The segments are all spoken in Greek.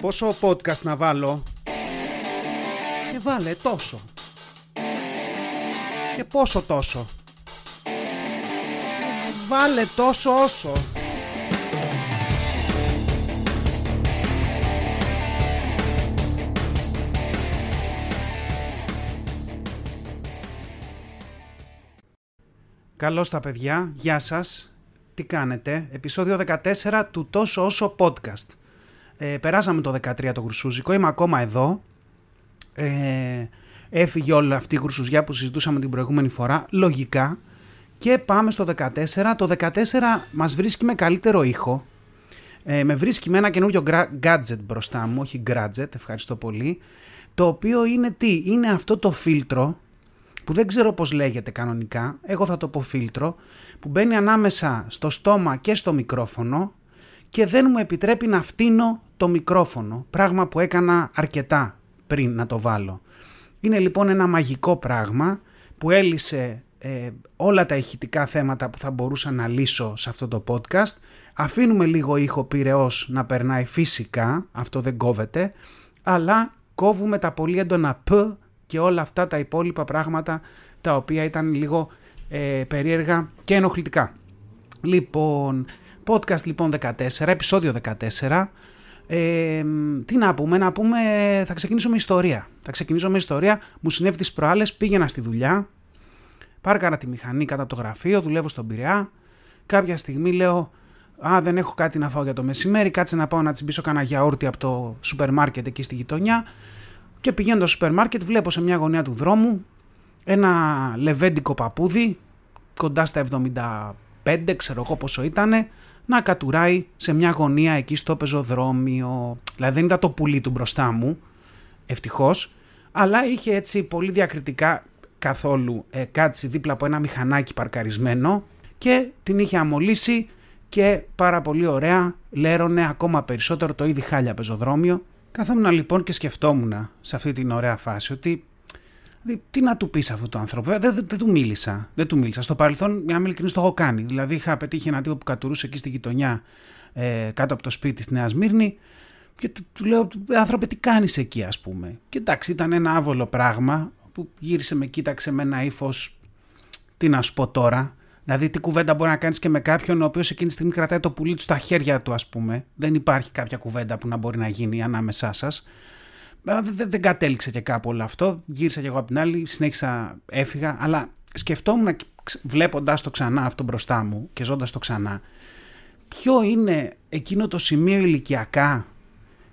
Πόσο podcast να βάλω; Και βάλε τόσο. Και πόσο τόσο. Βάλε τόσο όσο. Καλώς τα παιδιά, γεια σας, τι κάνετε, επεισόδιο 14 του Τόσο Όσο Podcast. Ε, περάσαμε το 13 το γρουσούζικο, είμαι ακόμα εδώ, ε, έφυγε όλη αυτή η γρουσουζιά που συζητούσαμε την προηγούμενη φορά, λογικά, και πάμε στο 14, το 14 μας βρίσκει με καλύτερο ήχο, ε, με βρίσκει με ένα καινούριο gadget μπροστά μου, όχι gadget, ευχαριστώ πολύ, το οποίο είναι τι, είναι αυτό το φίλτρο, που δεν ξέρω πώς λέγεται κανονικά, εγώ θα το πω φίλτρο, που μπαίνει ανάμεσα στο στόμα και στο μικρόφωνο και δεν μου επιτρέπει να φτύνω το μικρόφωνο, πράγμα που έκανα αρκετά πριν να το βάλω. Είναι λοιπόν ένα μαγικό πράγμα που έλυσε ε, όλα τα ηχητικά θέματα που θα μπορούσα να λύσω σε αυτό το podcast. Αφήνουμε λίγο ήχο πυρεός να περνάει φυσικά, αυτό δεν κόβεται, αλλά κόβουμε τα πολύ έντονα π και όλα αυτά τα υπόλοιπα πράγματα τα οποία ήταν λίγο ε, περίεργα και ενοχλητικά. Λοιπόν, podcast λοιπόν 14, επεισόδιο 14. Ε, τι να πούμε, να πούμε, θα ξεκινήσω με ιστορία. Θα ξεκινήσω με ιστορία, μου συνέβη τις προάλλες, πήγαινα στη δουλειά, πάρκαρα τη μηχανή κατά το γραφείο, δουλεύω στον Πειραιά, κάποια στιγμή λέω, Α, δεν έχω κάτι να φάω για το μεσημέρι. Κάτσε να πάω να τσιμπήσω κανένα γιαούρτι από το σούπερ μάρκετ εκεί στη γειτονιά. Και πηγαίνω στο σούπερ μάρκετ, βλέπω σε μια γωνία του δρόμου ένα λεβέντικο παππούδι, κοντά στα 75, ξέρω εγώ πόσο ήτανε, να κατουράει σε μια γωνία εκεί στο πεζοδρόμιο. Δηλαδή δεν ήταν το πουλί του μπροστά μου, ευτυχώς, αλλά είχε έτσι πολύ διακριτικά καθόλου ε, κάτσει δίπλα από ένα μηχανάκι παρκαρισμένο και την είχε αμολύσει και πάρα πολύ ωραία λέρωνε ακόμα περισσότερο το ήδη χάλια πεζοδρόμιο Καθόμουν λοιπόν και σκεφτόμουν σε αυτή την ωραία φάση ότι δηλαδή, τι να του πεις αυτού του άνθρωπου. Δεν, δεν, δεν, του μίλησα. Δεν του μίλησα. Στο παρελθόν, μια ειλικρινή, το έχω κάνει. Δηλαδή, είχα πετύχει έναν τύπο που κατουρούσε εκεί στη γειτονιά ε, κάτω από το σπίτι στη Νέα Σμύρνη και του, του λέω: Άνθρωπε, τι κάνεις εκεί, ας πούμε. Και εντάξει, ήταν ένα άβολο πράγμα που γύρισε με κοίταξε με ένα ύφος. Τι να σου πω τώρα. Δηλαδή, τι κουβέντα μπορεί να κάνεις και με κάποιον ο οποίος εκείνη τη στιγμή κρατάει το πουλί του στα χέρια του, ας πούμε. Δεν υπάρχει κάποια κουβέντα που να μπορεί να γίνει ανάμεσά σας. Δεν, δεν κατέληξε και κάπου όλο αυτό. Γύρισα και εγώ από την άλλη, συνέχισα, έφυγα. Αλλά σκεφτόμουν βλέποντα το ξανά αυτό μπροστά μου και ζώντας το ξανά, ποιο είναι εκείνο το σημείο ηλικιακά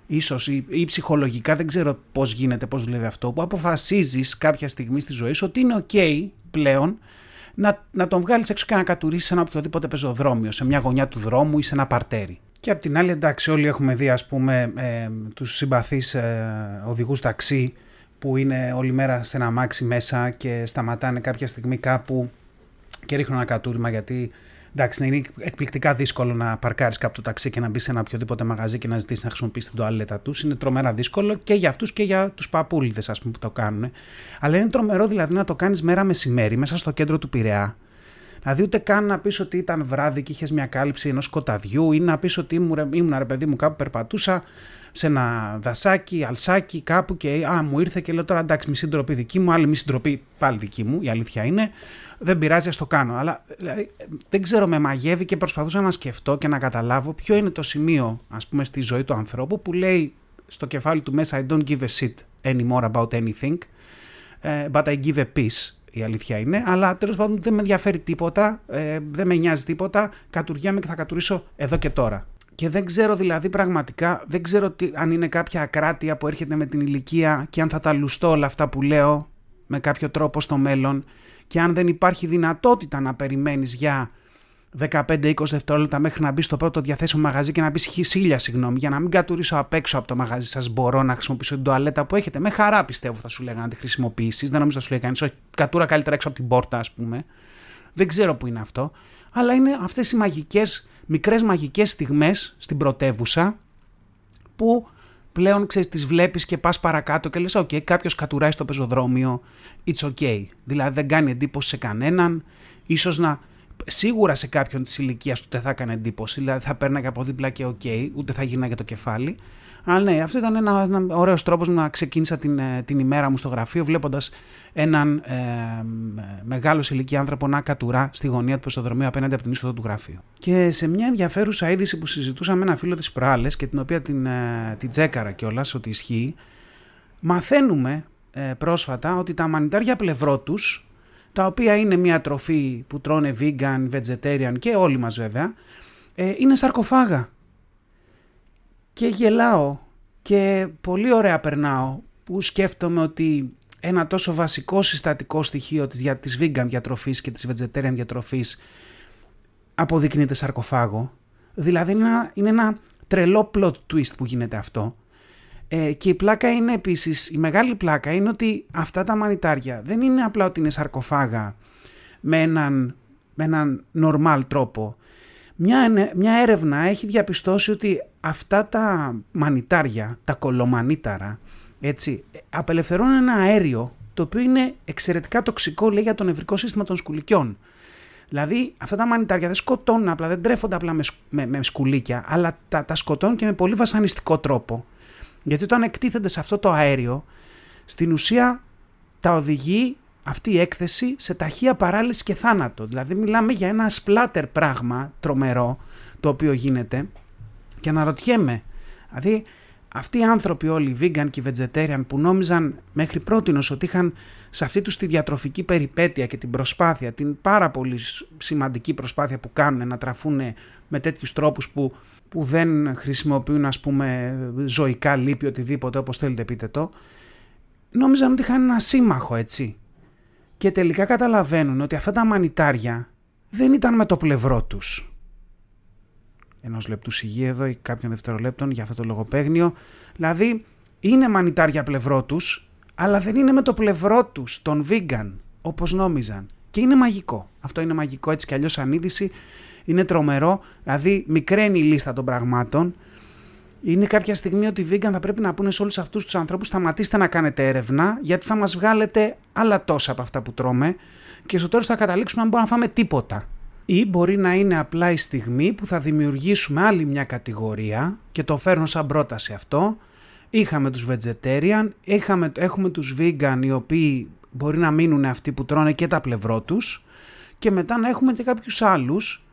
ίσως ή, ή ψυχολογικά, δεν ξέρω πώς γίνεται, πώς δουλεύει αυτό, που αποφασίζεις κάποια στιγμή στη ζωή σου ότι είναι ok πλέον να, να τον βγάλεις έξω και να κατουρίσει σε ένα οποιοδήποτε πεζοδρόμιο, σε μια γωνιά του δρόμου ή σε ένα παρτέρι. Και απ' την άλλη, εντάξει, όλοι έχουμε δει, ας πούμε, ε, τους συμπαθείς ε, οδηγούς ταξί που είναι όλη μέρα σε ένα αμάξι μέσα και σταματάνε κάποια στιγμή κάπου και ρίχνουν ένα κατούριμα γιατί Εντάξει, είναι εκπληκτικά δύσκολο να παρκάρεις κάπου το ταξί και να μπεις σε ένα οποιοδήποτε μαγαζί και να ζητήσεις να χρησιμοποιήσεις την τουαλέτα τους. Είναι τρομερά δύσκολο και για αυτούς και για τους παππούλιδες, ας πούμε, που το κάνουν. Αλλά είναι τρομερό δηλαδή να το κάνεις μέρα μεσημέρι μέσα στο κέντρο του Πειραιά. Δηλαδή, ούτε καν να πεις ότι ήταν βράδυ και είχες μια κάλυψη ενός σκοταδιού ή να πεις ότι ήμουν, ήμουν ρε παιδί μου κάπου περπατούσα σε ένα δασάκι, αλσάκι κάπου και α, μου ήρθε και λέω τώρα εντάξει μισή ντροπή δική μου, άλλη μισή ντροπή πάλι δική μου, η αλήθεια είναι δεν πειράζει, ας το κάνω. Αλλά δηλαδή, δεν ξέρω, με μαγεύει και προσπαθούσα να σκεφτώ και να καταλάβω ποιο είναι το σημείο, ας πούμε, στη ζωή του ανθρώπου που λέει στο κεφάλι του μέσα I don't give a shit anymore about anything, ε, but I give a peace. Η αλήθεια είναι, αλλά τέλος πάντων δεν με ενδιαφέρει τίποτα, ε, δεν με νοιάζει τίποτα. Κατουργιάμαι και θα κατουρίσω εδώ και τώρα. Και δεν ξέρω δηλαδή πραγματικά, δεν ξέρω τι, αν είναι κάποια ακράτεια που έρχεται με την ηλικία και αν θα τα λουστώ όλα αυτά που λέω με κάποιο τρόπο στο μέλλον και αν δεν υπάρχει δυνατότητα να περιμένεις για 15-20 δευτερόλεπτα μέχρι να μπει στο πρώτο διαθέσιμο μαγαζί και να μπει χίλια συγγνώμη, για να μην κατουρίσω απ' έξω από το μαγαζί σας. Μπορώ να χρησιμοποιήσω την τουαλέτα που έχετε. Με χαρά πιστεύω θα σου λέγανε να τη χρησιμοποιήσεις. Δεν νομίζω θα σου λέει κανείς, Όχι, κατούρα καλύτερα έξω από την πόρτα, ας πούμε. Δεν ξέρω που είναι αυτό. Αλλά είναι αυτές οι μαγικές, μικρές μαγικές στιγμές στην πρωτεύουσα που πλέον ξέρεις τις βλέπεις και πας παρακάτω και λες ok κάποιος κατουράει στο πεζοδρόμιο, it's ok. Δηλαδή δεν κάνει εντύπωση σε κανέναν, ίσως να σίγουρα σε κάποιον της ηλικίας του δεν θα έκανε εντύπωση, δηλαδή θα πέρναγε από δίπλα και OK, okay, ούτε θα γύρναγε το κεφάλι. Αλλά ναι, αυτό ήταν ένα, ένα ωραίος τρόπος να ξεκίνησα την, ε, την ημέρα μου στο γραφείο βλέποντας έναν ε, μεγάλο σε ηλικία άνθρωπο να κατουρά στη γωνία του πεζοδρομίου απέναντι από την είσοδο του γραφείου. Και σε μια ενδιαφέρουσα είδηση που συζητούσα με ένα φίλο της προάλλες και την οποία την, ε, την τσέκαρα κιόλας ότι ισχύει, μαθαίνουμε ε, πρόσφατα ότι τα μανιτάρια πλευρό τους τα οποία είναι μια τροφή που τρώνε vegan, vegetarian και όλοι μας βέβαια, ε, είναι σαρκοφάγα. Και γελάω και πολύ ωραία περνάω που σκέφτομαι ότι ένα τόσο βασικό συστατικό στοιχείο της, για, της vegan διατροφής και της vegetarian διατροφής αποδεικνύεται σαρκοφάγο. Δηλαδή είναι ένα, είναι ένα τρελό plot twist που γίνεται αυτό. Ε, και η πλάκα είναι επίσης, η μεγάλη πλάκα είναι ότι αυτά τα μανιτάρια δεν είναι απλά ότι είναι σαρκοφάγα με έναν, με έναν normal τρόπο. Μια, μια έρευνα έχει διαπιστώσει ότι αυτά τα μανιτάρια, τα κολομανίταρα, έτσι, απελευθερώνουν ένα αέριο το οποίο είναι εξαιρετικά τοξικό λέει για το νευρικό σύστημα των σκουλικιών. Δηλαδή αυτά τα μανιτάρια δεν σκοτώνουν απλά, δεν τρέφονται απλά με, με, με σκουλίκια, αλλά τα, τα σκοτώνουν και με πολύ βασανιστικό τρόπο. Γιατί όταν εκτίθενται σε αυτό το αέριο, στην ουσία τα οδηγεί αυτή η έκθεση σε ταχεία παράλυση και θάνατο. Δηλαδή μιλάμε για ένα σπλάτερ πράγμα τρομερό το οποίο γίνεται και αναρωτιέμαι, δηλαδή αυτοί οι άνθρωποι όλοι, οι vegan και οι vegetarian που νόμιζαν μέχρι πρώτη ότι είχαν σε αυτή τους τη διατροφική περιπέτεια και την προσπάθεια, την πάρα πολύ σημαντική προσπάθεια που κάνουν να τραφούν με τέτοιους τρόπους που που δεν χρησιμοποιούν ας πούμε ζωικά λύπη οτιδήποτε όπως θέλετε πείτε το νόμιζαν ότι είχαν ένα σύμμαχο έτσι. Και τελικά καταλαβαίνουν ότι αυτά τα μανιτάρια δεν ήταν με το πλευρό τους ενός λεπτού σιγή εδώ ή κάποιων δευτερολέπτων για αυτό το λογοπαίγνιο. Δηλαδή είναι μανιτάρια πλευρό τους αλλά δεν είναι με το πλευρό τους τον vegan όπως νόμιζαν. Και είναι μαγικό. Αυτό είναι μαγικό έτσι κι αλλιώς σαν είδηση είναι τρομερό, δηλαδή μικραίνει η λίστα των πραγμάτων. Είναι κάποια στιγμή ότι οι vegan θα πρέπει να πούνε σε όλους αυτούς τους ανθρώπους σταματήστε να κάνετε έρευνα γιατί θα μας βγάλετε άλλα τόσα από αυτά που τρώμε και στο τέλος θα καταλήξουμε να μπορούμε να φάμε τίποτα. Ή μπορεί να είναι απλά η στιγμή που θα δημιουργήσουμε άλλη μια κατηγορία και το φέρνω σαν πρόταση αυτό. Είχαμε τους vegetarian, είχαμε, έχουμε τους vegan οι οποίοι μπορεί να μείνουν αυτοί που τρώνε και τα πλευρό τους και μετά να έχουμε και κάποιους άλλους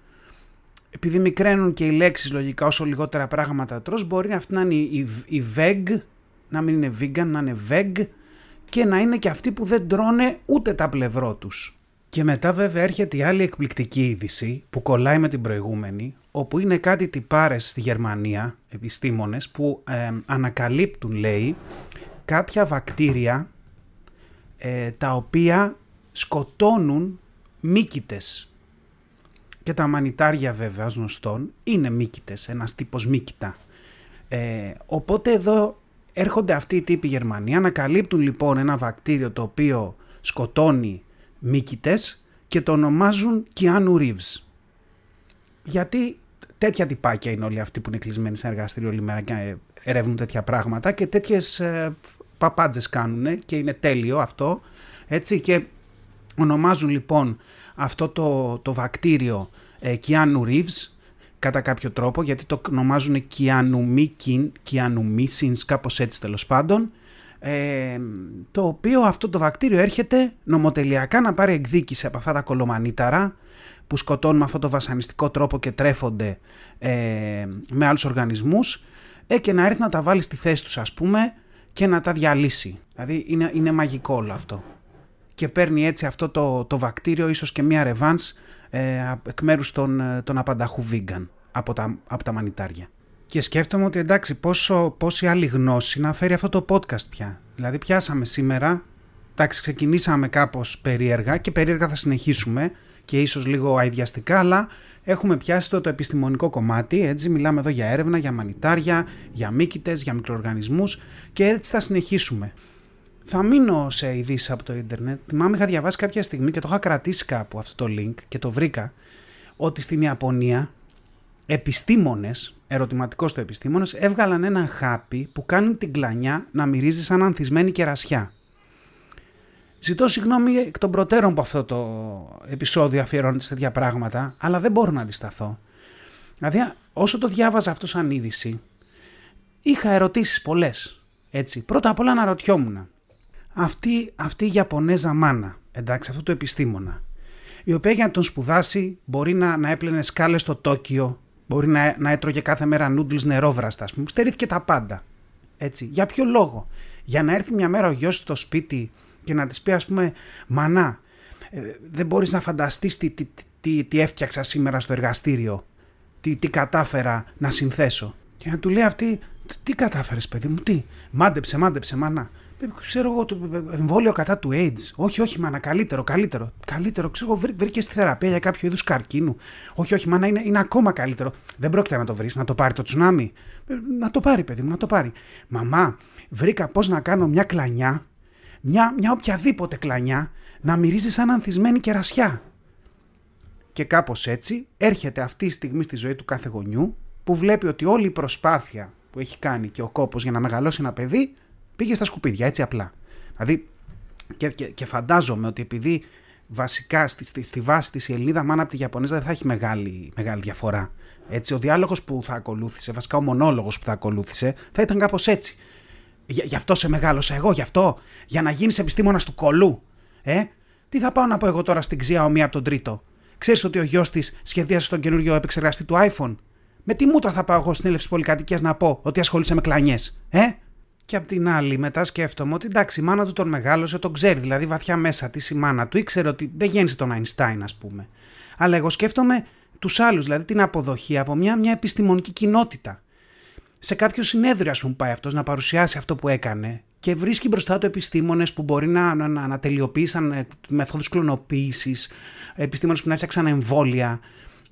επειδή μικραίνουν και οι λέξεις λογικά όσο λιγότερα πράγματα τρως, μπορεί αυτή να είναι η, η, veg, να μην είναι vegan, να είναι veg και να είναι και αυτοί που δεν τρώνε ούτε τα πλευρό τους. Και μετά βέβαια έρχεται η άλλη εκπληκτική είδηση που κολλάει με την προηγούμενη, όπου είναι κάτι τυπάρες στη Γερμανία, επιστήμονες, που ε, ανακαλύπτουν λέει κάποια βακτήρια ε, τα οποία σκοτώνουν μύκητες και τα μανιτάρια βέβαια γνωστών είναι μύκητες, ένας τύπος μύκητα. Ε, οπότε εδώ έρχονται αυτοί οι τύποι Γερμανοί, ανακαλύπτουν λοιπόν ένα βακτήριο το οποίο σκοτώνει μύκητες και το ονομάζουν Keanu Reeves. Γιατί τέτοια τυπάκια είναι όλοι αυτοί που είναι κλεισμένοι σε εργαστήριο όλη μέρα και ερεύνουν τέτοια πράγματα και τέτοιες ε, παπάντζες κάνουν και είναι τέλειο αυτό έτσι και ονομάζουν λοιπόν αυτό το, το βακτήριο ε, Keanu Reeves κατά κάποιο τρόπο γιατί το ονομάζουν Keanu κάπως έτσι τέλος πάντων ε, το οποίο αυτό το βακτήριο έρχεται νομοτελειακά να πάρει εκδίκηση από αυτά τα κολομανίταρα που σκοτώνουν με αυτό το βασανιστικό τρόπο και τρέφονται ε, με άλλους οργανισμούς ε, και να έρθει να τα βάλει στη θέση τους ας πούμε και να τα διαλύσει. Δηλαδή είναι, είναι μαγικό όλο αυτό και παίρνει έτσι αυτό το, το βακτήριο ίσως και μια ρεβάνς ε, εκ μέρους των, ε, των απανταχού vegan από τα, από τα μανιτάρια. Και σκέφτομαι ότι εντάξει πόσο, πόση άλλη γνώση να φέρει αυτό το podcast πια. Δηλαδή πιάσαμε σήμερα, εντάξει ξεκινήσαμε κάπως περίεργα και περίεργα θα συνεχίσουμε και ίσως λίγο αειδιαστικά, αλλά έχουμε πιάσει το, το επιστημονικό κομμάτι, έτσι μιλάμε εδώ για έρευνα, για μανιτάρια, για μύκητες, για μικροοργανισμούς και έτσι θα συνεχίσουμε. Θα μείνω σε ειδήσεις από το ίντερνετ. Θυμάμαι είχα διαβάσει κάποια στιγμή και το είχα κρατήσει κάπου αυτό το link και το βρήκα ότι στην Ιαπωνία επιστήμονες, ερωτηματικός στο επιστήμονες, έβγαλαν ένα χάπι που κάνει την κλανιά να μυρίζει σαν ανθισμένη κερασιά. Ζητώ συγγνώμη εκ των προτέρων που αυτό το επεισόδιο αφιερώνεται σε τέτοια πράγματα, αλλά δεν μπορώ να αντισταθώ. Δηλαδή, όσο το διάβαζα αυτό σαν είδηση, είχα ερωτήσεις πολλές. Έτσι. Πρώτα απ' όλα αναρωτιόμουν. Αυτή, αυτή η Ιαπωνέζα μάνα, εντάξει, αυτό το επιστήμονα, η οποία για να τον σπουδάσει μπορεί να, να έπλαινε σκάλες στο Τόκιο, μπορεί να, να έτρωγε κάθε μέρα νούντλς νερόβραστα, ας πούμε, στερήθηκε τα πάντα. Έτσι. Για ποιο λόγο; Για να έρθει μια μέρα ο γιος στο σπίτι και να της πει ας πούμε «Μανά, ε, δεν μπορείς να φανταστείς τι, τι, τι, τι έφτιαξα σήμερα στο εργαστήριο, τι, τι κατάφερα να συνθέσω». Και να του λέει αυτή «Τι κατάφερες παιδί μου, τι, μάντεψε, μάντεψε μανά». Ε, ξέρω εγώ, το εμβόλιο κατά του AIDS. Όχι, όχι, μάνα, καλύτερο, καλύτερο. Καλύτερο, ξέρω εγώ, βρήκες στη θεραπεία για κάποιο είδους καρκίνου. Όχι, όχι, μάνα, είναι, είναι ακόμα καλύτερο. Δεν πρόκειται να το βρεις, να το πάρει το τσουνάμι. Ε, να το πάρει, παιδί μου, να το πάρει. Μαμά, βρήκα πώς να κάνω μια κλανιά μια, μια οποιαδήποτε κλανιά να μυρίζει σαν ανθισμένη κερασιά. Και κάπως έτσι έρχεται αυτή η στιγμή στη ζωή του κάθε γονιού που βλέπει ότι όλη η προσπάθεια που έχει κάνει και ο κόπος για να μεγαλώσει ένα παιδί πήγε στα σκουπίδια, έτσι απλά. Δηλαδή, και, και, και φαντάζομαι ότι επειδή βασικά στη, στη, στη βάση της η Ελληνίδα μάνα από τη Ιαπωνέζα δεν θα έχει μεγάλη, μεγάλη διαφορά. Έτσι, ο διάλογος που θα ακολούθησε, βασικά ο μονόλογος που θα ακολούθησε, θα ήταν κάπως έτσι. Γι' αυτό σε μεγάλωσα εγώ, γι' αυτό. Για να γίνεις επιστήμονας του κολού. Ε, τι θα πάω να πω εγώ τώρα στην ξία ομοία από τον τρίτο; Ξέρεις ότι ο γιος της σχεδίασε τον καινούριο επεξεργαστή του iPhone; Με τι μούτρα θα πάω εγώ στην έλευση πολυκατοικίας να πω ότι ασχολείσαι με κλανιές, ε; Και απ' την άλλη, μετά σκέφτομαι ότι εντάξει, η μάνα του τον μεγάλωσε, τον ξέρει, δηλαδή βαθιά μέσα της η μάνα του ήξερε ότι δεν γέννησε τον Αϊνστάιν, ας πούμε. Αλλά εγώ σκέφτομαι τους άλλους, δηλαδή την αποδοχή από μια, μια επιστημονική κοινότητα σε κάποιο συνέδριο, ας πούμε, πάει αυτός να παρουσιάσει αυτό που έκανε και βρίσκει μπροστά του επιστήμονες που μπορεί να, να, να, να τελειοποίησαν ε, μεθόδου κλωνοποίησης, επιστήμονες που να έφτιαξαν εμβόλια.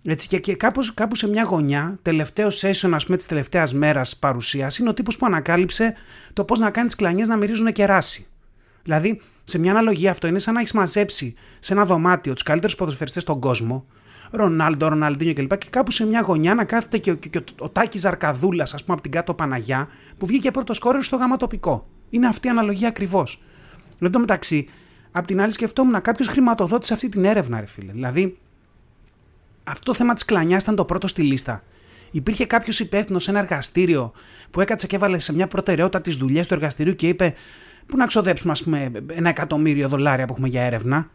Έτσι, και, και κάπως, κάπου σε μια γωνιά, τελευταίο session ας πούμε της τελευταίας μέρας παρουσίας, είναι ο τύπος που ανακάλυψε το πώς να κάνει τις κλανιές να μυρίζουν κεράσι. Δηλαδή, σε μια αναλογία αυτό είναι σαν να έχεις μαζέψει σε ένα δωμάτιο τους καλύτερους ποδοσφαιριστές στον κόσμο, Ρονάλντο, Ροναλντίνιο κλπ. Και κάπου σε μια γωνιά να κάθεται και, και, και ο, ο Τάκης Ζαρκαδούλας, ας πούμε, από την κάτω Παναγιά, που βγήκε πρώτος κόρεος στο γαματοπικό. Είναι αυτή η αναλογία ακριβώς. Εν τω μεταξύ, απ' την άλλη σκεφτόμουν κάποιος χρηματοδότησε αυτή την έρευνα, ρε φίλε. Δηλαδή, αυτό το θέμα της κλανιάς ήταν το πρώτο στη λίστα. Υπήρχε κάποιος υπεύθυνος σε ένα εργαστήριο που έκατσε και έβαλε σε μια προτεραιότητα τις δουλειές του εργαστηρίου και είπε: Πού να ξοδέψουμε, ας πούμε, ένα εκατομμύριο δολάρια που έχουμε για έρευνα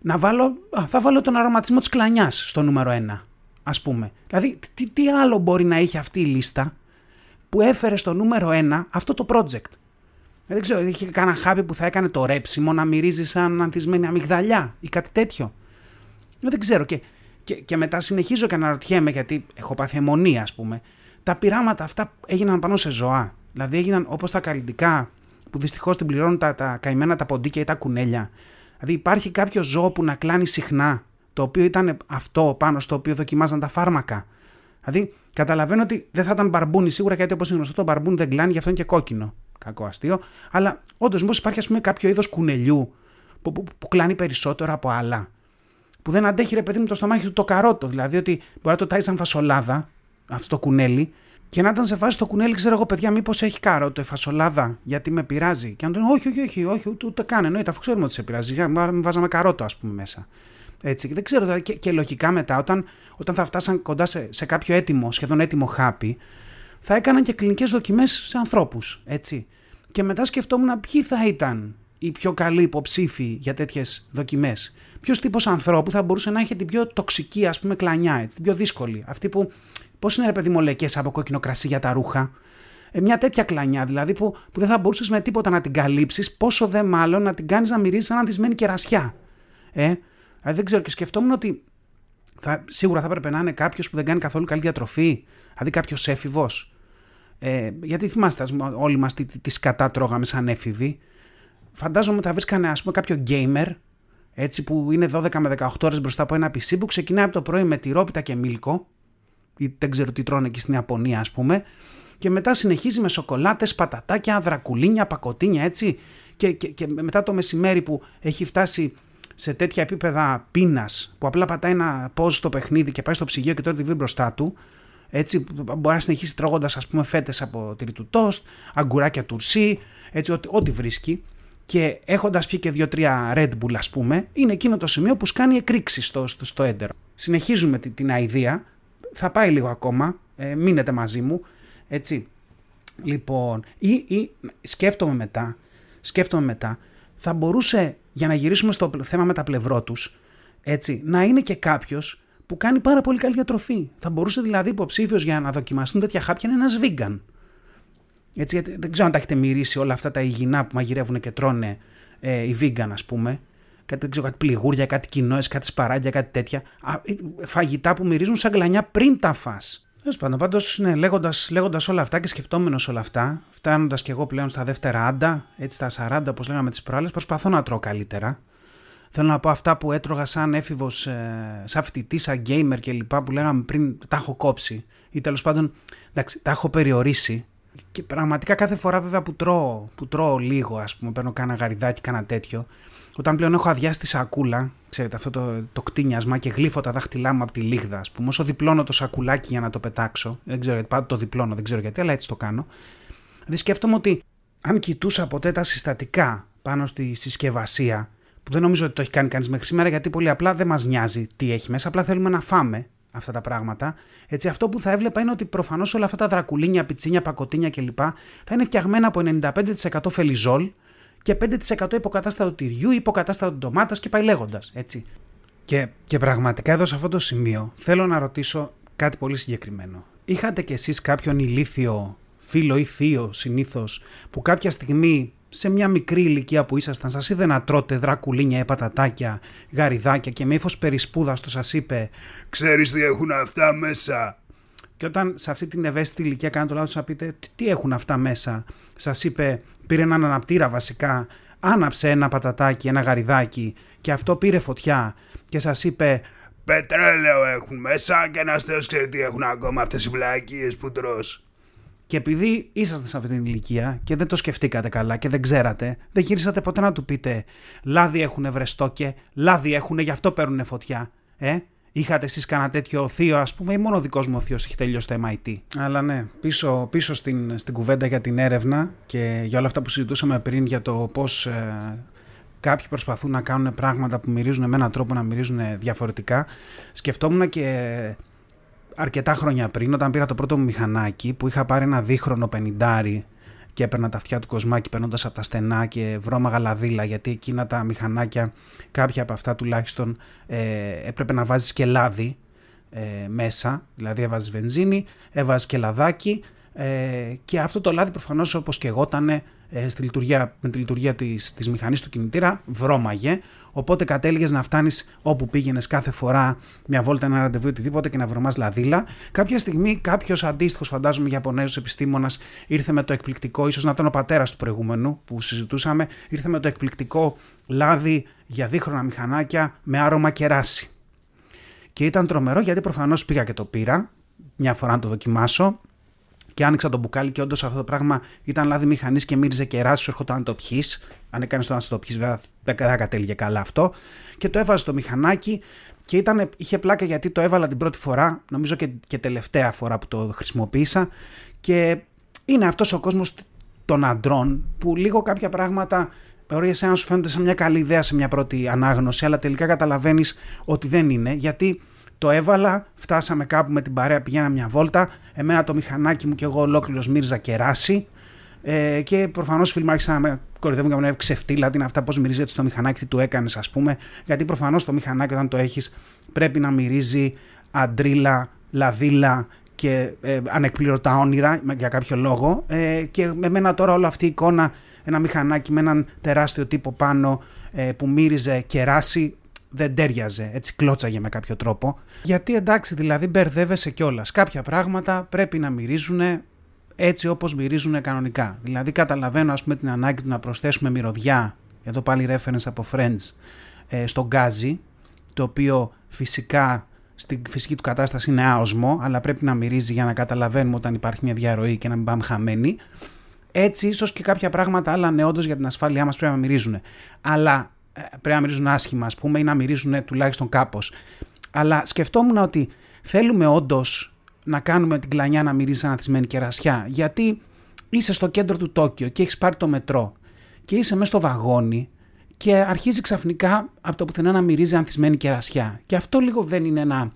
να βάλω, α, θα βάλω τον αρωματισμό της κλανιάς στο νούμερο 1, ας πούμε. Δηλαδή, τι, τι άλλο μπορεί να είχε αυτή η λίστα που έφερε στο νούμερο 1 αυτό το project; Δεν ξέρω, είχε κανένα χάπι που θα έκανε το ρέψιμο να μυρίζει σαν ανθισμένη αμυγδαλιά ή κάτι τέτοιο. Δεν ξέρω. Και, και, και μετά συνεχίζω και αναρωτιέμαι, γιατί έχω πάθει αιμονία, ας πούμε. Τα πειράματα αυτά έγιναν πάνω σε ζωά. Δηλαδή έγιναν όπως τα καλλιτικά που δυστυχώς την πληρώνουν τα, τα καημένα τα ποντίκια ή τα κουνέλια. Δηλαδή υπάρχει κάποιο ζώο που να κλάνει συχνά, το οποίο ήταν αυτό πάνω στο οποίο δοκιμάζαν τα φάρμακα. Δηλαδή καταλαβαίνω ότι δεν θα ήταν μπαρμπούνι σίγουρα γιατί όπως είναι γνωστό το μπαρμπούνι δεν κλάνει, γι' αυτό είναι και κόκκινο. Κακό αστείο. Αλλά όντως μήπως υπάρχει ας πούμε, κάποιο είδος κουνελιού που, που, που, κλάνει περισσότερο από άλλα. Που δεν αντέχει ρε παιδί μου το στομάχι του το καρότο. Δηλαδή ότι μπορεί να το τάει σαν φασολάδα αυτό το κουνέλι και να ήταν σε φάση το κουνέλι, ξέρω εγώ, παιδιά, μήπως έχει καρότο, η φασολάδα, γιατί με πειράζει. Και αν τον όχι, όχι, όχι, όχι, ούτε, ούτε καν, εννοείται, αφού ξέρουμε ότι σε πειράζει. Βάζαμε καρότο, ας πούμε, μέσα. Έτσι, δεν ξέρω, δηλαδή, και, και, λογικά μετά, όταν, όταν θα φτάσαν κοντά σε, σε κάποιο έτοιμο, σχεδόν έτοιμο χάπι, θα έκαναν και κλινικές δοκιμές σε ανθρώπους. Έτσι. Και μετά σκεφτόμουν ποιοι θα ήταν οι πιο καλοί υποψήφοι για τέτοιες δοκιμές. Ποιος τύπος ανθρώπου θα μπορούσε να έχει την πιο τοξική, ας πούμε, κλανιά, έτσι, την πιο δύσκολη. Αυτή που Πώς είναι ρε παιδί μολεκέ από κόκκινο κρασί για τα ρούχα; Ε, μια τέτοια κλανιά δηλαδή που, που δεν θα μπορούσες με τίποτα να την καλύψεις, πόσο δε μάλλον να την κάνεις να μυρίζεις σαν ανθισμένη κερασιά. Ε, δηλαδή δεν ξέρω και σκεφτόμουν ότι θα, σίγουρα θα έπρεπε να είναι κάποιος που δεν κάνει καθόλου καλή διατροφή, δηλαδή κάποιος έφηβος. Ε, γιατί θυμάστε, όλοι μας τι, τι, τις σκατά τρώγαμε σαν έφηβοι. Φαντάζομαι ότι θα βρίσκανε ας πούμε, κάποιο gamer έτσι, που είναι 12 με 18 ώρες μπροστά από ένα PC που ξεκινάει από το πρωί με τυρόπιτα και μίλκο ή δεν ξέρω τι τρώνε εκεί στην Ιαπωνία ας πούμε και μετά συνεχίζει με σοκολάτες, πατατάκια, δρακουλίνια, πακοτίνια έτσι και, και, και μετά το μεσημέρι που έχει φτάσει σε τέτοια επίπεδα πείνας που απλά πατάει ένα πώ στο παιχνίδι και πάει στο ψυγείο και τώρα τη βρει μπροστά του. Έτσι, μπορεί να συνεχίσει τρώγοντας, ας πούμε, φέτες από τυρί του τόστ, αγκουράκια τουρσί, έτσι, ό,τι, ό,τι βρίσκει. Και έχοντας πιει και δύο-τρία Red Bull, ας πούμε, είναι εκείνο το σημείο που σκάνει εκρήξη στο, στο, στο έντερο. Συνεχίζουμε την, την αηδία. Θα πάει λίγο ακόμα. Ε, μείνετε μαζί μου. Έτσι. Λοιπόν, ή, ή σκέφτομαι μετά, σκέφτομαι μετά, θα μπορούσε, για να γυρίσουμε στο θέμα με τα πλευρό τους, έτσι, να είναι και κάποιος που κάνει πάρα πολύ καλή διατροφή. Θα μπορούσε δηλαδή υποψήφιος για να δοκιμαστούν τέτοια χάπια να είναι ένας vegan. Έτσι, γιατί δεν ξέρω αν τα έχετε μυρίσει όλα αυτά τα υγιεινά που μαγειρεύουν και τρώνε ε, οι vegan, ας πούμε. Κάτι, δεν ξέρω, κάτι πληγούρια, κάτι κοινόες, κάτι σπαράγγια, κάτι τέτοια. Α, ε, φαγητά που μυρίζουν σαν γλανιά πριν τα φας. Τέλος πάντων, πάντως, ναι, λέγοντας λέγοντας όλα αυτά και σκεπτόμενος όλα αυτά, φτάνοντας και εγώ πλέον στα δεύτερα άντα, έτσι στα 40, όπως λέγαμε τις προάλλες, προσπαθώ να τρώω καλύτερα. Θέλω να πω αυτά που έτρωγα σαν έφηβος, ε, σαν φοιτητή, σαν gamer κλπ. που λέγαμε πριν, τα έχω κόψει. Ή τέλος πάντων, εντάξει, τα έχω περιορίσει. Και πραγματικά κάθε φορά βέβαια που τρώω, που τρώω λίγο, ας πούμε, παίρνω κάνα γαριδάκι, κάνα τέτοιο, όταν πλέον έχω αδειάσει τη σακούλα, ξέρετε αυτό το, το κτίνιασμα και γλύφω τα δάχτυλά μου από τη λίγδα, ας πούμε, όσο διπλώνω το σακουλάκι για να το πετάξω, δεν ξέρω γιατί, πάντα το διπλώνω, δεν ξέρω γιατί, αλλά έτσι το κάνω. Δηλαδή σκέφτομαι ότι αν κοιτούσα ποτέ τα συστατικά πάνω στη συσκευασία, που δεν νομίζω ότι το έχει κάνει κανείς μέχρι σήμερα, γιατί πολύ απλά δεν μας νοιάζει τι έχει μέσα, απλά θέλουμε να φάμε αυτά τα πράγματα. Έτσι, αυτό που θα έβλεπα είναι ότι προφανώς όλα αυτά τα δρακουλίνια, πιτσίνια, πακοτίνια κλπ. θα είναι φτιαγμένα από 95% φελιζόλ, και 5% υποκατάστατο τυριού, υποκατάστατο ντομάτας και πάει λέγοντας. Έτσι. Και, και πραγματικά εδώ σε αυτό το σημείο θέλω να ρωτήσω κάτι πολύ συγκεκριμένο. Είχατε κι εσείς κάποιον ηλίθιο φίλο ή θείο συνήθως που κάποια στιγμή σε μια μικρή ηλικία που ήσασταν σας είδε να τρώτε δρακουλίνια ή πατατάκια, γαριδάκια και με ύφος περισπούδαστο σας είπε «Ξέρεις τι έχουν αυτά μέσα» και όταν σε αυτή την ευαίσθητη ηλικία κάνετε το λάθος να πείτε τι έχουν αυτά μέσα; Σας είπε, πήρε έναν αναπτήρα βασικά, άναψε ένα πατατάκι, ένα γαριδάκι και αυτό πήρε φωτιά και σας είπε «Πετρέλαιο έχουν μέσα και ένας θεός ξέρει τι έχουν ακόμα αυτές οι βλακίες που τρως». Και επειδή είσαστε σε αυτή την ηλικία και δεν το σκεφτήκατε καλά και δεν ξέρατε, δεν γύρισατε ποτέ να του πείτε «Λάδι έχουν βρεστόκε, λάδι έχουν, γι' αυτό παίρνουν φωτιά». Ε; Είχατε εσείς κανένα τέτοιο θείο, ας πούμε, ή μόνο ο δικός μου θείος έχει τελειώσει το MIT. Αλλά ναι, πίσω, πίσω στην, στην κουβέντα για την έρευνα και για όλα αυτά που συζητούσαμε πριν για το πώς ε, κάποιοι προσπαθούν να κάνουν πράγματα που μυρίζουν με έναν τρόπο να μυρίζουν διαφορετικά. Σκεφτόμουν και αρκετά χρόνια πριν, όταν πήρα το πρώτο μου μηχανάκι, που είχα πάρει ένα δίχρονο πενιντάρι και έπαιρνα τα αυτιά του κοσμάκι παίρνοντας από τα στενά και βρώμαγα λαδίλα γιατί εκείνα τα μηχανάκια, κάποια από αυτά τουλάχιστον ε, έπρεπε να βάζεις και λάδι ε, μέσα, δηλαδή έβαζες βενζίνη, έβαζες και λαδάκι ε, και αυτό το λάδι προφανώς όπως και εγώ ήταν ε, στη λειτουργία, με τη λειτουργία της, της μηχανής του κινητήρα βρώμαγε. Οπότε κατέληγες να φτάνεις όπου πήγαινες κάθε φορά μια βόλτα, ένα ραντεβού οτιδήποτε και να βρωμάς λαδίλα. Κάποια στιγμή κάποιος αντίστοιχος φαντάζομαι Ιαπωνέζος επιστήμονας ήρθε με το εκπληκτικό ίσως να ήταν ο πατέρας του προηγούμενου που συζητούσαμε ήρθε με το εκπληκτικό λάδι για δίχρονα μηχανάκια με άρωμα κεράσι. Και ήταν τρομερό γιατί προφανώς πήγα και το πήρα μια φορά να το δοκιμάσω και άνοιξα το μπουκάλι και όντως αυτό το πράγμα ήταν λάδι μηχανής και μύριζε κεράσι, σου έρχονταν να το πιει. Αν έκανες το να το πιεις, βέβαια δεν κατέληγε καλά αυτό. Και το έβαζε στο μηχανάκι και ήταν, είχε πλάκα γιατί το έβαλα την πρώτη φορά, νομίζω και, και τελευταία φορά που το χρησιμοποίησα. Και είναι αυτός ο κόσμος των αντρών που λίγο κάποια πράγματα μπορεί εσένα να σου φαίνονται σαν μια καλή ιδέα σε μια πρώτη ανάγνωση, αλλά τελικά καταλαβαίνεις ότι δεν είναι γιατί το έβαλα, φτάσαμε κάπου με την παρέα, πηγαίνα μια βόλτα. Εμένα το μηχανάκι μου και εγώ ολόκληρος μύριζα κεράσι. Ε, και προφανώς οι φίλοι μου άρχισαν να με κορυδεύουν και να με ξεφτύλα. Τι είναι αυτά, πώς μυρίζει έτσι το μηχανάκι, τι του έκανες, ας πούμε. Γιατί προφανώς το μηχανάκι, όταν το έχεις, πρέπει να μυρίζει αντρίλα, λαδίλα και ε, ανεκπληρωτά όνειρα για κάποιο λόγο. Ε, και με μένα τώρα όλη αυτή η εικόνα, ένα μηχανάκι με έναν τεράστιο τύπο πάνω ε, που μύριζε κεράσι, δεν τέριαζε, έτσι κλώτσαγε με κάποιο τρόπο. Γιατί εντάξει, δηλαδή μπερδεύεσαι κιόλας. Κάποια πράγματα πρέπει να μυρίζουν έτσι όπως μυρίζουν κανονικά. Δηλαδή καταλαβαίνω ας πούμε την ανάγκη του να προσθέσουμε μυρωδιά, εδώ πάλι reference από Friends, ε, στο γκάζι, το οποίο φυσικά στην φυσική του κατάσταση είναι άοσμο, αλλά πρέπει να μυρίζει για να καταλαβαίνουμε όταν υπάρχει μια διαρροή και να μην πάμε χαμένοι. Έτσι, ίσως και κάποια πράγματα άλλα ναι, για την ασφάλειά μας πρέπει να μυρίζουν. Αλλά ε, πρέπει να μυρίζουν άσχημα, ας πούμε, ή να μυρίζουν τουλάχιστον κάπως. Αλλά σκεφτόμουν ότι θέλουμε όντως να κάνουμε την κλανιά να μυρίζει σαν ανθισμένη κερασιά. Γιατί είσαι στο κέντρο του Τόκιο και έχεις πάρει το μετρό και είσαι μέσα στο βαγόνι και αρχίζει ξαφνικά από το πουθενά να μυρίζει ανθισμένη κερασιά. Και αυτό λίγο δεν είναι ένα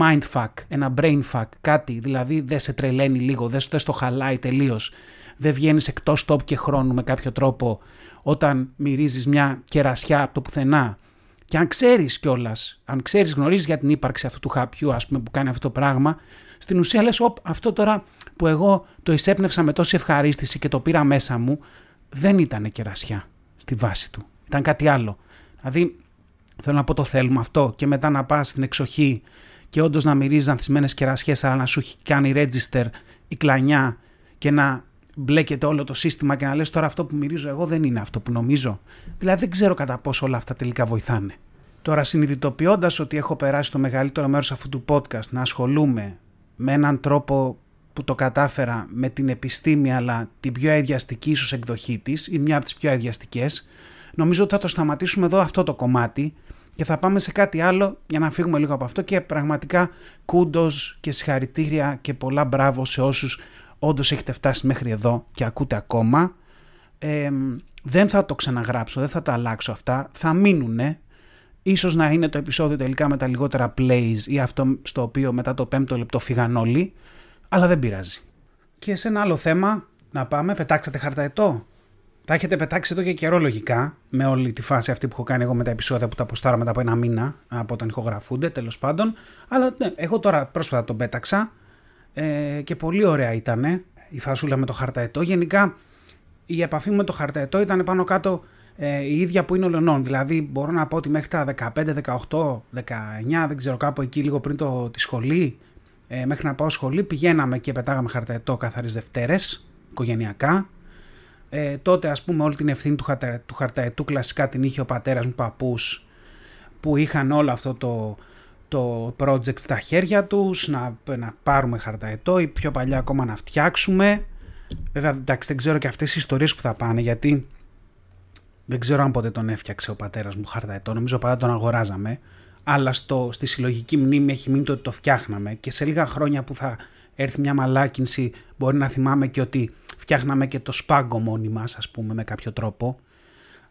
mindfuck, ένα brain fuck, κάτι, δηλαδή δεν σε τρελαίνει λίγο, δεν στο χαλάει τελείως. δεν βγαίνεις εκτός τόπου και χρόνου με κάποιο τρόπο όταν μυρίζεις μια κερασιά από το πουθενά. Και αν ξέρεις κιόλας, αν ξέρεις, γνωρίζεις για την ύπαρξη αυτού του χαπιού, ας πούμε, που κάνει αυτό το πράγμα, στην ουσία λες, αυτό τώρα που εγώ το εισέπνευσα με τόση ευχαρίστηση και το πήρα μέσα μου, δεν ήταν κερασιά στη βάση του. Ήταν κάτι άλλο. Δηλαδή, θέλω να πω το θέλουμε αυτό και μετά να πας στην εξοχή και όντως να μυρίζεις ανθισμένες κερασιές, αλλά να σου έχει κάνει register η κλανιά και να μπλέκεται όλο το σύστημα και να λες τώρα αυτό που μυρίζω εγώ δεν είναι αυτό που νομίζω. Δηλαδή δεν ξέρω κατά πόσο όλα αυτά τελικά βοηθάνε. Τώρα συνειδητοποιώντας ότι έχω περάσει το μεγαλύτερο μέρος αυτού του podcast να ασχολούμαι με έναν τρόπο που το κατάφερα με την επιστήμη αλλά την πιο αειδιαστική ίσως εκδοχή της ή μια από τις πιο αειδιαστικές νομίζω ότι θα το σταματήσουμε εδώ αυτό το κομμάτι και θα πάμε σε κάτι άλλο για να φύγουμε λίγο από αυτό και πραγματικά κούντος και συγχαρητήρια και πολλά μπράβο σε όσους όντως έχετε φτάσει μέχρι εδώ και ακούτε ακόμα. Ε, δεν θα το ξαναγράψω, δεν θα τα αλλάξω αυτά, θα μείνουνε. Ίσως να είναι το επεισόδιο τελικά με τα λιγότερα plays ή αυτό στο οποίο μετά το πέμπτο λεπτό φύγαν όλοι, αλλά δεν πειράζει. Και σε ένα άλλο θέμα, να πάμε, πετάξατε χαρταετό; Τα έχετε πετάξει εδώ και καιρό λογικά, με όλη τη φάση αυτή που έχω κάνει εγώ με τα επεισόδια που τα αποστάρω μετά από ένα μήνα, από όταν ηχογραφούνται τέλος πάντων. Αλλά ναι, εγώ τώρα πρόσφατα τον πέταξα ε, και πολύ ωραία ήταν η φασούλα με το χαρταετό. Γενικά η επαφή μου με το χαρταετό ήταν πάνω κάτω ε, η ίδια που είναι ο Λενών. Δηλαδή μπορώ να πω ότι μέχρι τα 15, 18, 19, δεν ξέρω κάπου εκεί λίγο πριν το, τη σχολή, ε, μέχρι να πάω σχολή πηγαίναμε και πετάγαμε χαρταετό καθαρές Δευτέρες, οικογενειακά. Ε, τότε ας πούμε όλη την ευθύνη του, χαρτα, του χαρταετού κλασικά την είχε ο πατέρας μου παππούς που είχαν όλο αυτό το, το project στα χέρια τους, να, να πάρουμε χαρταετό ή πιο παλιά ακόμα να φτιάξουμε. Βέβαια, εντάξει, δεν ξέρω και αυτές οι ιστορίες που θα πάνε, γιατί δεν ξέρω αν ποτέ τον έφτιαξε ο πατέρας μου χαρταετό, νομίζω πάντα τον αγοράζαμε, αλλά στο, στη συλλογική μνήμη έχει μείνει το ότι το φτιάχναμε και σε λίγα χρόνια που θα έρθει μια μαλάκινση μπορεί να θυμάμαι και ότι φτιάχναμε και το σπάγκο μόνοι μας, ας πούμε, με κάποιο τρόπο.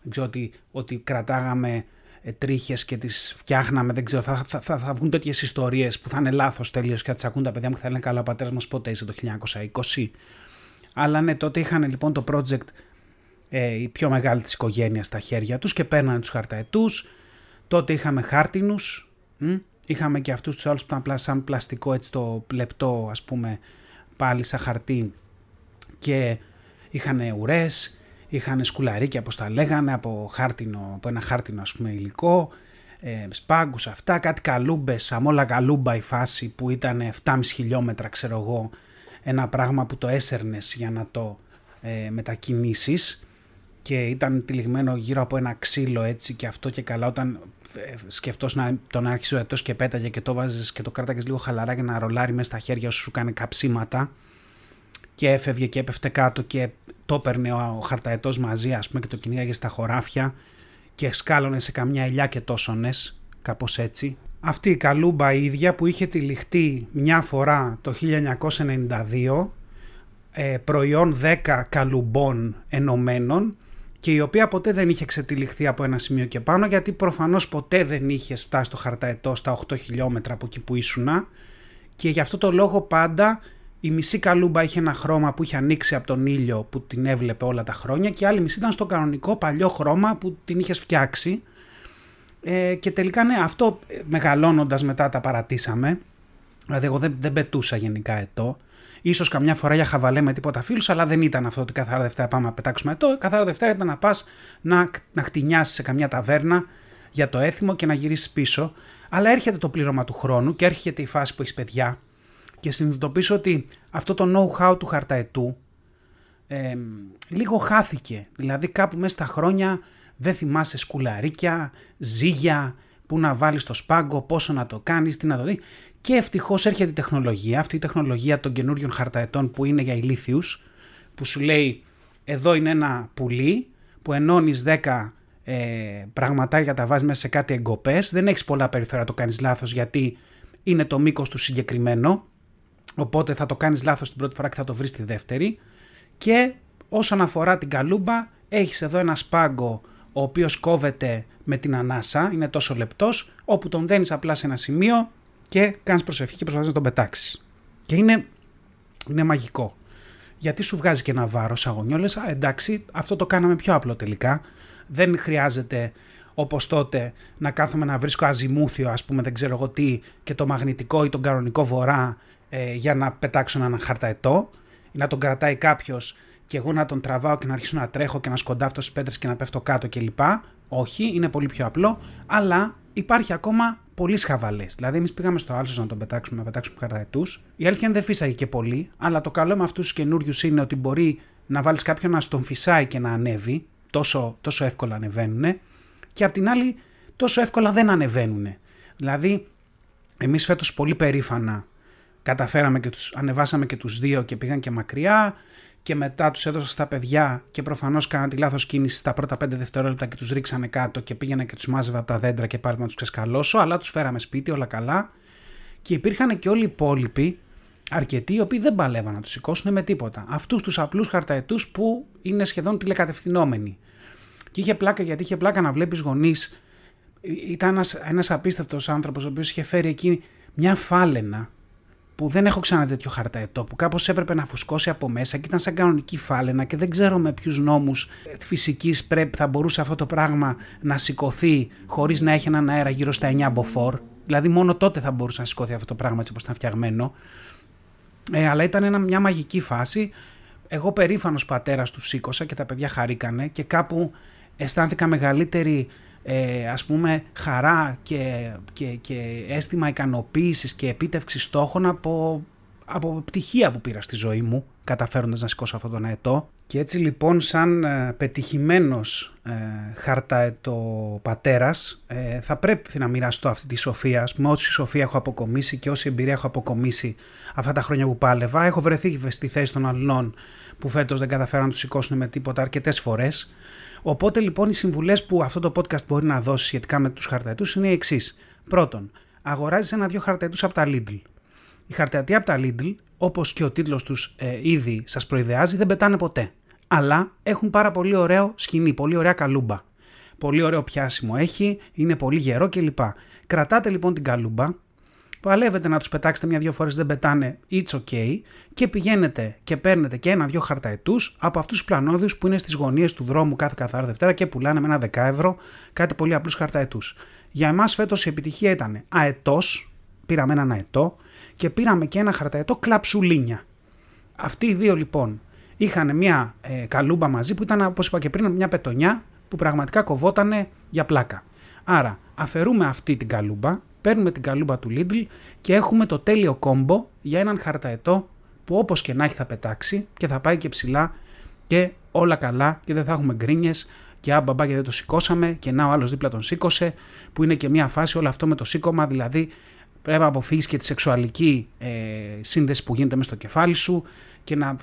Δεν ξέρω ότι, ότι κρατάγαμε ε, τρίχε και τις φτιάχναμε. Δεν ξέρω, θα, θα, θα, θα βγουν τέτοιες ιστορίες που θα είναι λάθος τελείως και θα τις ακούν τα παιδιά μου και θα λένε καλά, ο πατέρας μας πότε είσαι το 1920. Αλλά ναι, τότε είχαν λοιπόν το project ε, η πιο μεγάλη της οικογένειας στα χέρια τους και παίρνανε τους χαρταετούς. Τότε είχαμε χάρτινους. Είχαμε και αυτούς τους άλλους που ήταν απλά σαν πλαστικό, έτσι το λεπτό, ας πούμε, πάλι σαν χαρτί. Και είχαν ουρές, είχαν σκουλαρίκια όπως τα λέγανε από, χάρτινο, από ένα χάρτινο ας πούμε υλικό, ε, σπάγκους αυτά, κάτι καλούμπες, αμόλα καλούμπα η φάση που ήταν 7,5 χιλιόμετρα ξέρω εγώ, ένα πράγμα που το έσερνες για να το ε, μετακινήσεις και ήταν τυλιγμένο γύρω από ένα ξύλο έτσι και αυτό και καλά όταν ε, σκεφτός να τον άρχισε ο ετός και πέταγε και το βάζεις και το κράταγες λίγο χαλαρά για να ρολάρει μέσα στα χέρια σου σου κάνει καψίματα και έφευγε και έπεφτε κάτω και το έπαιρνε ο χαρταετός μαζί ας πούμε και το κυνήγαγε στα χωράφια και σκάλωνε σε καμιά ελιά και τόσονες, κάπως έτσι. Αυτή η καλούμπα ίδια που είχε τυλιχτεί μια φορά το 1992 ε, προϊόν 10 καλουμπών ενωμένων και η οποία ποτέ δεν είχε ξετυλιχθεί από ένα σημείο και πάνω γιατί προφανώς ποτέ δεν είχε φτάσει το χαρταετό στα 8 χιλιόμετρα από εκεί που ήσουνα και γι' αυτό το λόγο πάντα η μισή καλούμπα είχε ένα χρώμα που είχε ανοίξει από τον ήλιο που την έβλεπε όλα τα χρόνια και η άλλη μισή ήταν στο κανονικό παλιό χρώμα που την είχες φτιάξει. Ε, και τελικά ναι, αυτό ε, μεγαλώνοντας μετά τα παρατήσαμε. Δηλαδή εγώ δεν, δεν πετούσα γενικά ετώ. Ίσως καμιά φορά για χαβαλέ με τίποτα φίλους, αλλά δεν ήταν αυτό ότι καθαρά Δευτέρα πάμε να πετάξουμε ετώ. Καθαρά Δευτέρα ήταν να πας να, να χτινιάσεις σε καμιά ταβέρνα για το έθιμο και να γυρίσεις πίσω. Αλλά έρχεται το πλήρωμα του χρόνου και έρχεται η φάση που έχεις παιδιά και συνειδητοποιήσω ότι αυτό το know-how του χαρταετού ε, λίγο χάθηκε. Δηλαδή κάπου μέσα στα χρόνια δεν θυμάσαι σκουλαρίκια, ζύγια, που να βάλεις το σπάγκο, πόσο να το κάνεις, τι να το δεις. Και ευτυχώς έρχεται η τεχνολογία, αυτή η τεχνολογία των καινούριων χαρταετών που είναι για ηλίθιους, που σου λέει εδώ είναι ένα πουλί που ενώνεις 10 ε, πραγματάκια τα βάζεις μέσα σε κάτι εγκοπές, δεν έχεις πολλά περιθώρια να το κάνεις λάθος γιατί είναι το μήκος του συγκεκριμένο Οπότε θα το κάνεις λάθος την πρώτη φορά και θα το βρεις τη δεύτερη. Και όσον αφορά την καλούμπα, έχεις εδώ ένα σπάγκο ο οποίος κόβεται με την ανάσα, είναι τόσο λεπτός, όπου τον δένεις απλά σε ένα σημείο και κάνεις προσευχή και προσπαθείς να τον πετάξεις. Και είναι, είναι μαγικό. Γιατί σου βγάζει και ένα βάρος αγωνιόλες, α εντάξει αυτό το κάναμε πιο απλό τελικά, δεν χρειάζεται όπως τότε να κάθομαι να βρίσκω αζημούθιο ας πούμε δεν ξέρω εγώ τι και το μαγνητικό ή τον κανονικό βορρά ε, για να πετάξω έναν χαρταετό ή να τον κρατάει κάποιος και εγώ να τον τραβάω και να αρχίσω να τρέχω και να σκοντάφτω στις πέτρες και να πέφτω κάτω κλπ. Όχι, είναι πολύ πιο απλό, αλλά υπάρχει ακόμα πολύ σχαβαλές. Δηλαδή, εμείς πήγαμε στο Άλσος να τον πετάξουμε, να πετάξουμε χαρταετούς. Η αλήθεια δεν φύσαγε και πολύ, αλλά το καλό με αυτούς τους καινούριους είναι ότι μπορεί να βάλεις κάποιον να στον φυσάει και να ανέβει. Τόσο, τόσο εύκολα ανεβαίνουν. Και απ' την άλλη, τόσο εύκολα δεν ανεβαίνουν. Δηλαδή, εμείς φέτος πολύ περήφανα καταφέραμε και τους ανεβάσαμε και τους δύο και πήγαν και μακριά και μετά τους έδωσα στα παιδιά και προφανώς κάναν τη λάθος κίνηση στα πρώτα 5 δευτερόλεπτα και τους ρίξανε κάτω και πήγαινα και τους μάζευα από τα δέντρα και πάλι να τους ξεσκαλώσω αλλά τους φέραμε σπίτι όλα καλά και υπήρχαν και όλοι οι υπόλοιποι αρκετοί οι οποίοι δεν παλεύαν να τους σηκώσουν με τίποτα. Αυτούς τους απλούς χαρταετούς που είναι σχεδόν τηλεκατευθυνόμενοι. Και είχε πλάκα γιατί είχε πλάκα να βλέπεις γονείς ήταν ένας, ένας απίστευτος άνθρωπος ο οποίος είχε φέρει εκεί μια φάλαινα που δεν έχω ξαναδεί τέτοιο χαρταετό, που κάπως έπρεπε να φουσκώσει από μέσα και ήταν σαν κανονική φάλαινα και δεν ξέρω με ποιους νόμους φυσικής πρέπει θα μπορούσε αυτό το πράγμα να σηκωθεί χωρίς να έχει έναν αέρα γύρω στα 9 μποφόρ. Δηλαδή μόνο τότε θα μπορούσε να σηκωθεί αυτό το πράγμα έτσι όπως ήταν φτιαγμένο. Ε, αλλά ήταν ένα, μια μαγική φάση. Εγώ περήφανος πατέρας του σήκωσα και τα παιδιά χαρήκανε και κάπου αισθάνθηκα μεγαλύτερη ε, ας πούμε χαρά και, και, και αίσθημα ικανοποίησης και επίτευξης στόχων από, από πτυχία που πήρα στη ζωή μου καταφέροντας να σηκώσω αυτόν τον αετό. Και έτσι λοιπόν σαν ε, πετυχημένος ε, χαρταετο πατέρας ε, θα πρέπει να μοιραστώ αυτή τη σοφία. Ας πούμε όση σοφία έχω αποκομίσει και όση εμπειρία έχω αποκομίσει αυτά τα χρόνια που πάλευα έχω βρεθεί στη θέση των αλλών που φέτος δεν καταφέραν να τους σηκώσουν με τίποτα αρκετές φορές Οπότε λοιπόν οι συμβουλές που αυτό το podcast μπορεί να δώσει σχετικά με τους χαρταετούς είναι οι εξής. Πρώτον, αγοράζεις ένα-δυο χαρταετούς από τα Lidl. Οι χαρταετοί από τα Lidl, όπως και ο τίτλος τους ε, ήδη σας προειδεάζει, δεν πετάνε ποτέ. Αλλά έχουν πάρα πολύ ωραίο σκηνή, πολύ ωραία καλούμπα. Πολύ ωραίο πιάσιμο έχει, είναι πολύ γερό κλπ. Κρατάτε λοιπόν την καλούμπα, παλεύετε να τους πετάξετε μια-δυο φορές δεν πετάνε, it's ok και πηγαίνετε και παίρνετε και ένα-δυο χαρταετούς από αυτούς τους πλανόδιους που είναι στις γωνίες του δρόμου κάθε καθαρά Δευτέρα και πουλάνε με ένα 10 ευρώ κάτι πολύ απλούς χαρταετούς. Για εμάς φέτος η επιτυχία ήταν αετός, πήραμε έναν αετό και πήραμε και ένα χαρταετό κλαψουλίνια. Αυτοί οι δύο λοιπόν είχαν μια ε, καλούμπα μαζί που ήταν όπως είπα και πριν μια πετονιά που πραγματικά κοβότανε για πλάκα. Άρα αφαιρούμε αυτή την καλούμπα, παίρνουμε την καλούμπα του Lidl και έχουμε το τέλειο κόμπο για έναν χαρταετό που όπως και να έχει θα πετάξει και θα πάει και ψηλά και όλα καλά και δεν θα έχουμε γκρίνιες και α μπαμπά και δεν το σηκώσαμε και να ο άλλος δίπλα τον σήκωσε που είναι και μια φάση όλο αυτό με το σήκωμα δηλαδή πρέπει να αποφύγεις και τη σεξουαλική ε, σύνδεση που γίνεται μέσα στο κεφάλι σου και να,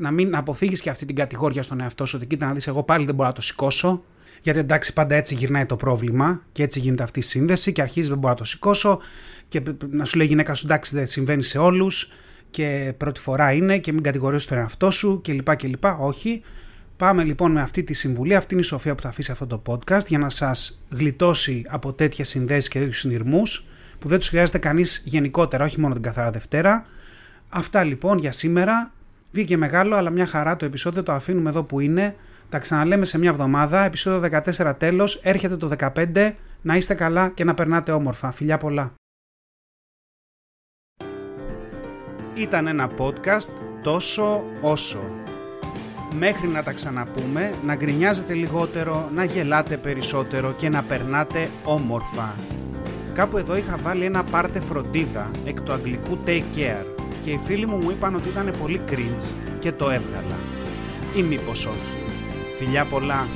να μην αποφύγεις και αυτή την κατηγορία στον εαυτό σου ότι κοίτα να δεις εγώ πάλι δεν μπορώ να το σηκώσω γιατί εντάξει, πάντα έτσι γυρνάει το πρόβλημα και έτσι γίνεται αυτή η σύνδεση και αρχίζει δεν μπορώ να το σηκώσω και να σου λέει η γυναίκα σου εντάξει, δεν συμβαίνει σε όλους και πρώτη φορά είναι και μην κατηγορήσει τον εαυτό σου κλπ. κλπ. Όχι. Πάμε λοιπόν με αυτή τη συμβουλή, αυτή είναι η σοφία που θα αφήσει αυτό το podcast για να σας γλιτώσει από τέτοιες συνδέσεις και τέτοιους συνειρμούς που δεν τους χρειάζεται κανείς γενικότερα, όχι μόνο την καθαρά Δευτέρα. Αυτά λοιπόν για σήμερα. Βγήκε μεγάλο, αλλά μια χαρά το επεισόδιο το αφήνουμε εδώ που είναι. Τα ξαναλέμε σε μια εβδομάδα. Επισόδιο 14 τέλος. Έρχεται το 15. Να είστε καλά και να περνάτε όμορφα. Φιλιά πολλά. Ήταν ένα podcast τόσο όσο. Μέχρι να τα ξαναπούμε, να γκρινιάζετε λιγότερο, να γελάτε περισσότερο και να περνάτε όμορφα. Κάπου εδώ είχα βάλει ένα πάρτε φροντίδα εκ του αγγλικού take care και οι φίλοι μου μου είπαν ότι ήταν πολύ cringe και το έβγαλα. Ή μήπως όχι. Φιλιά πολλά.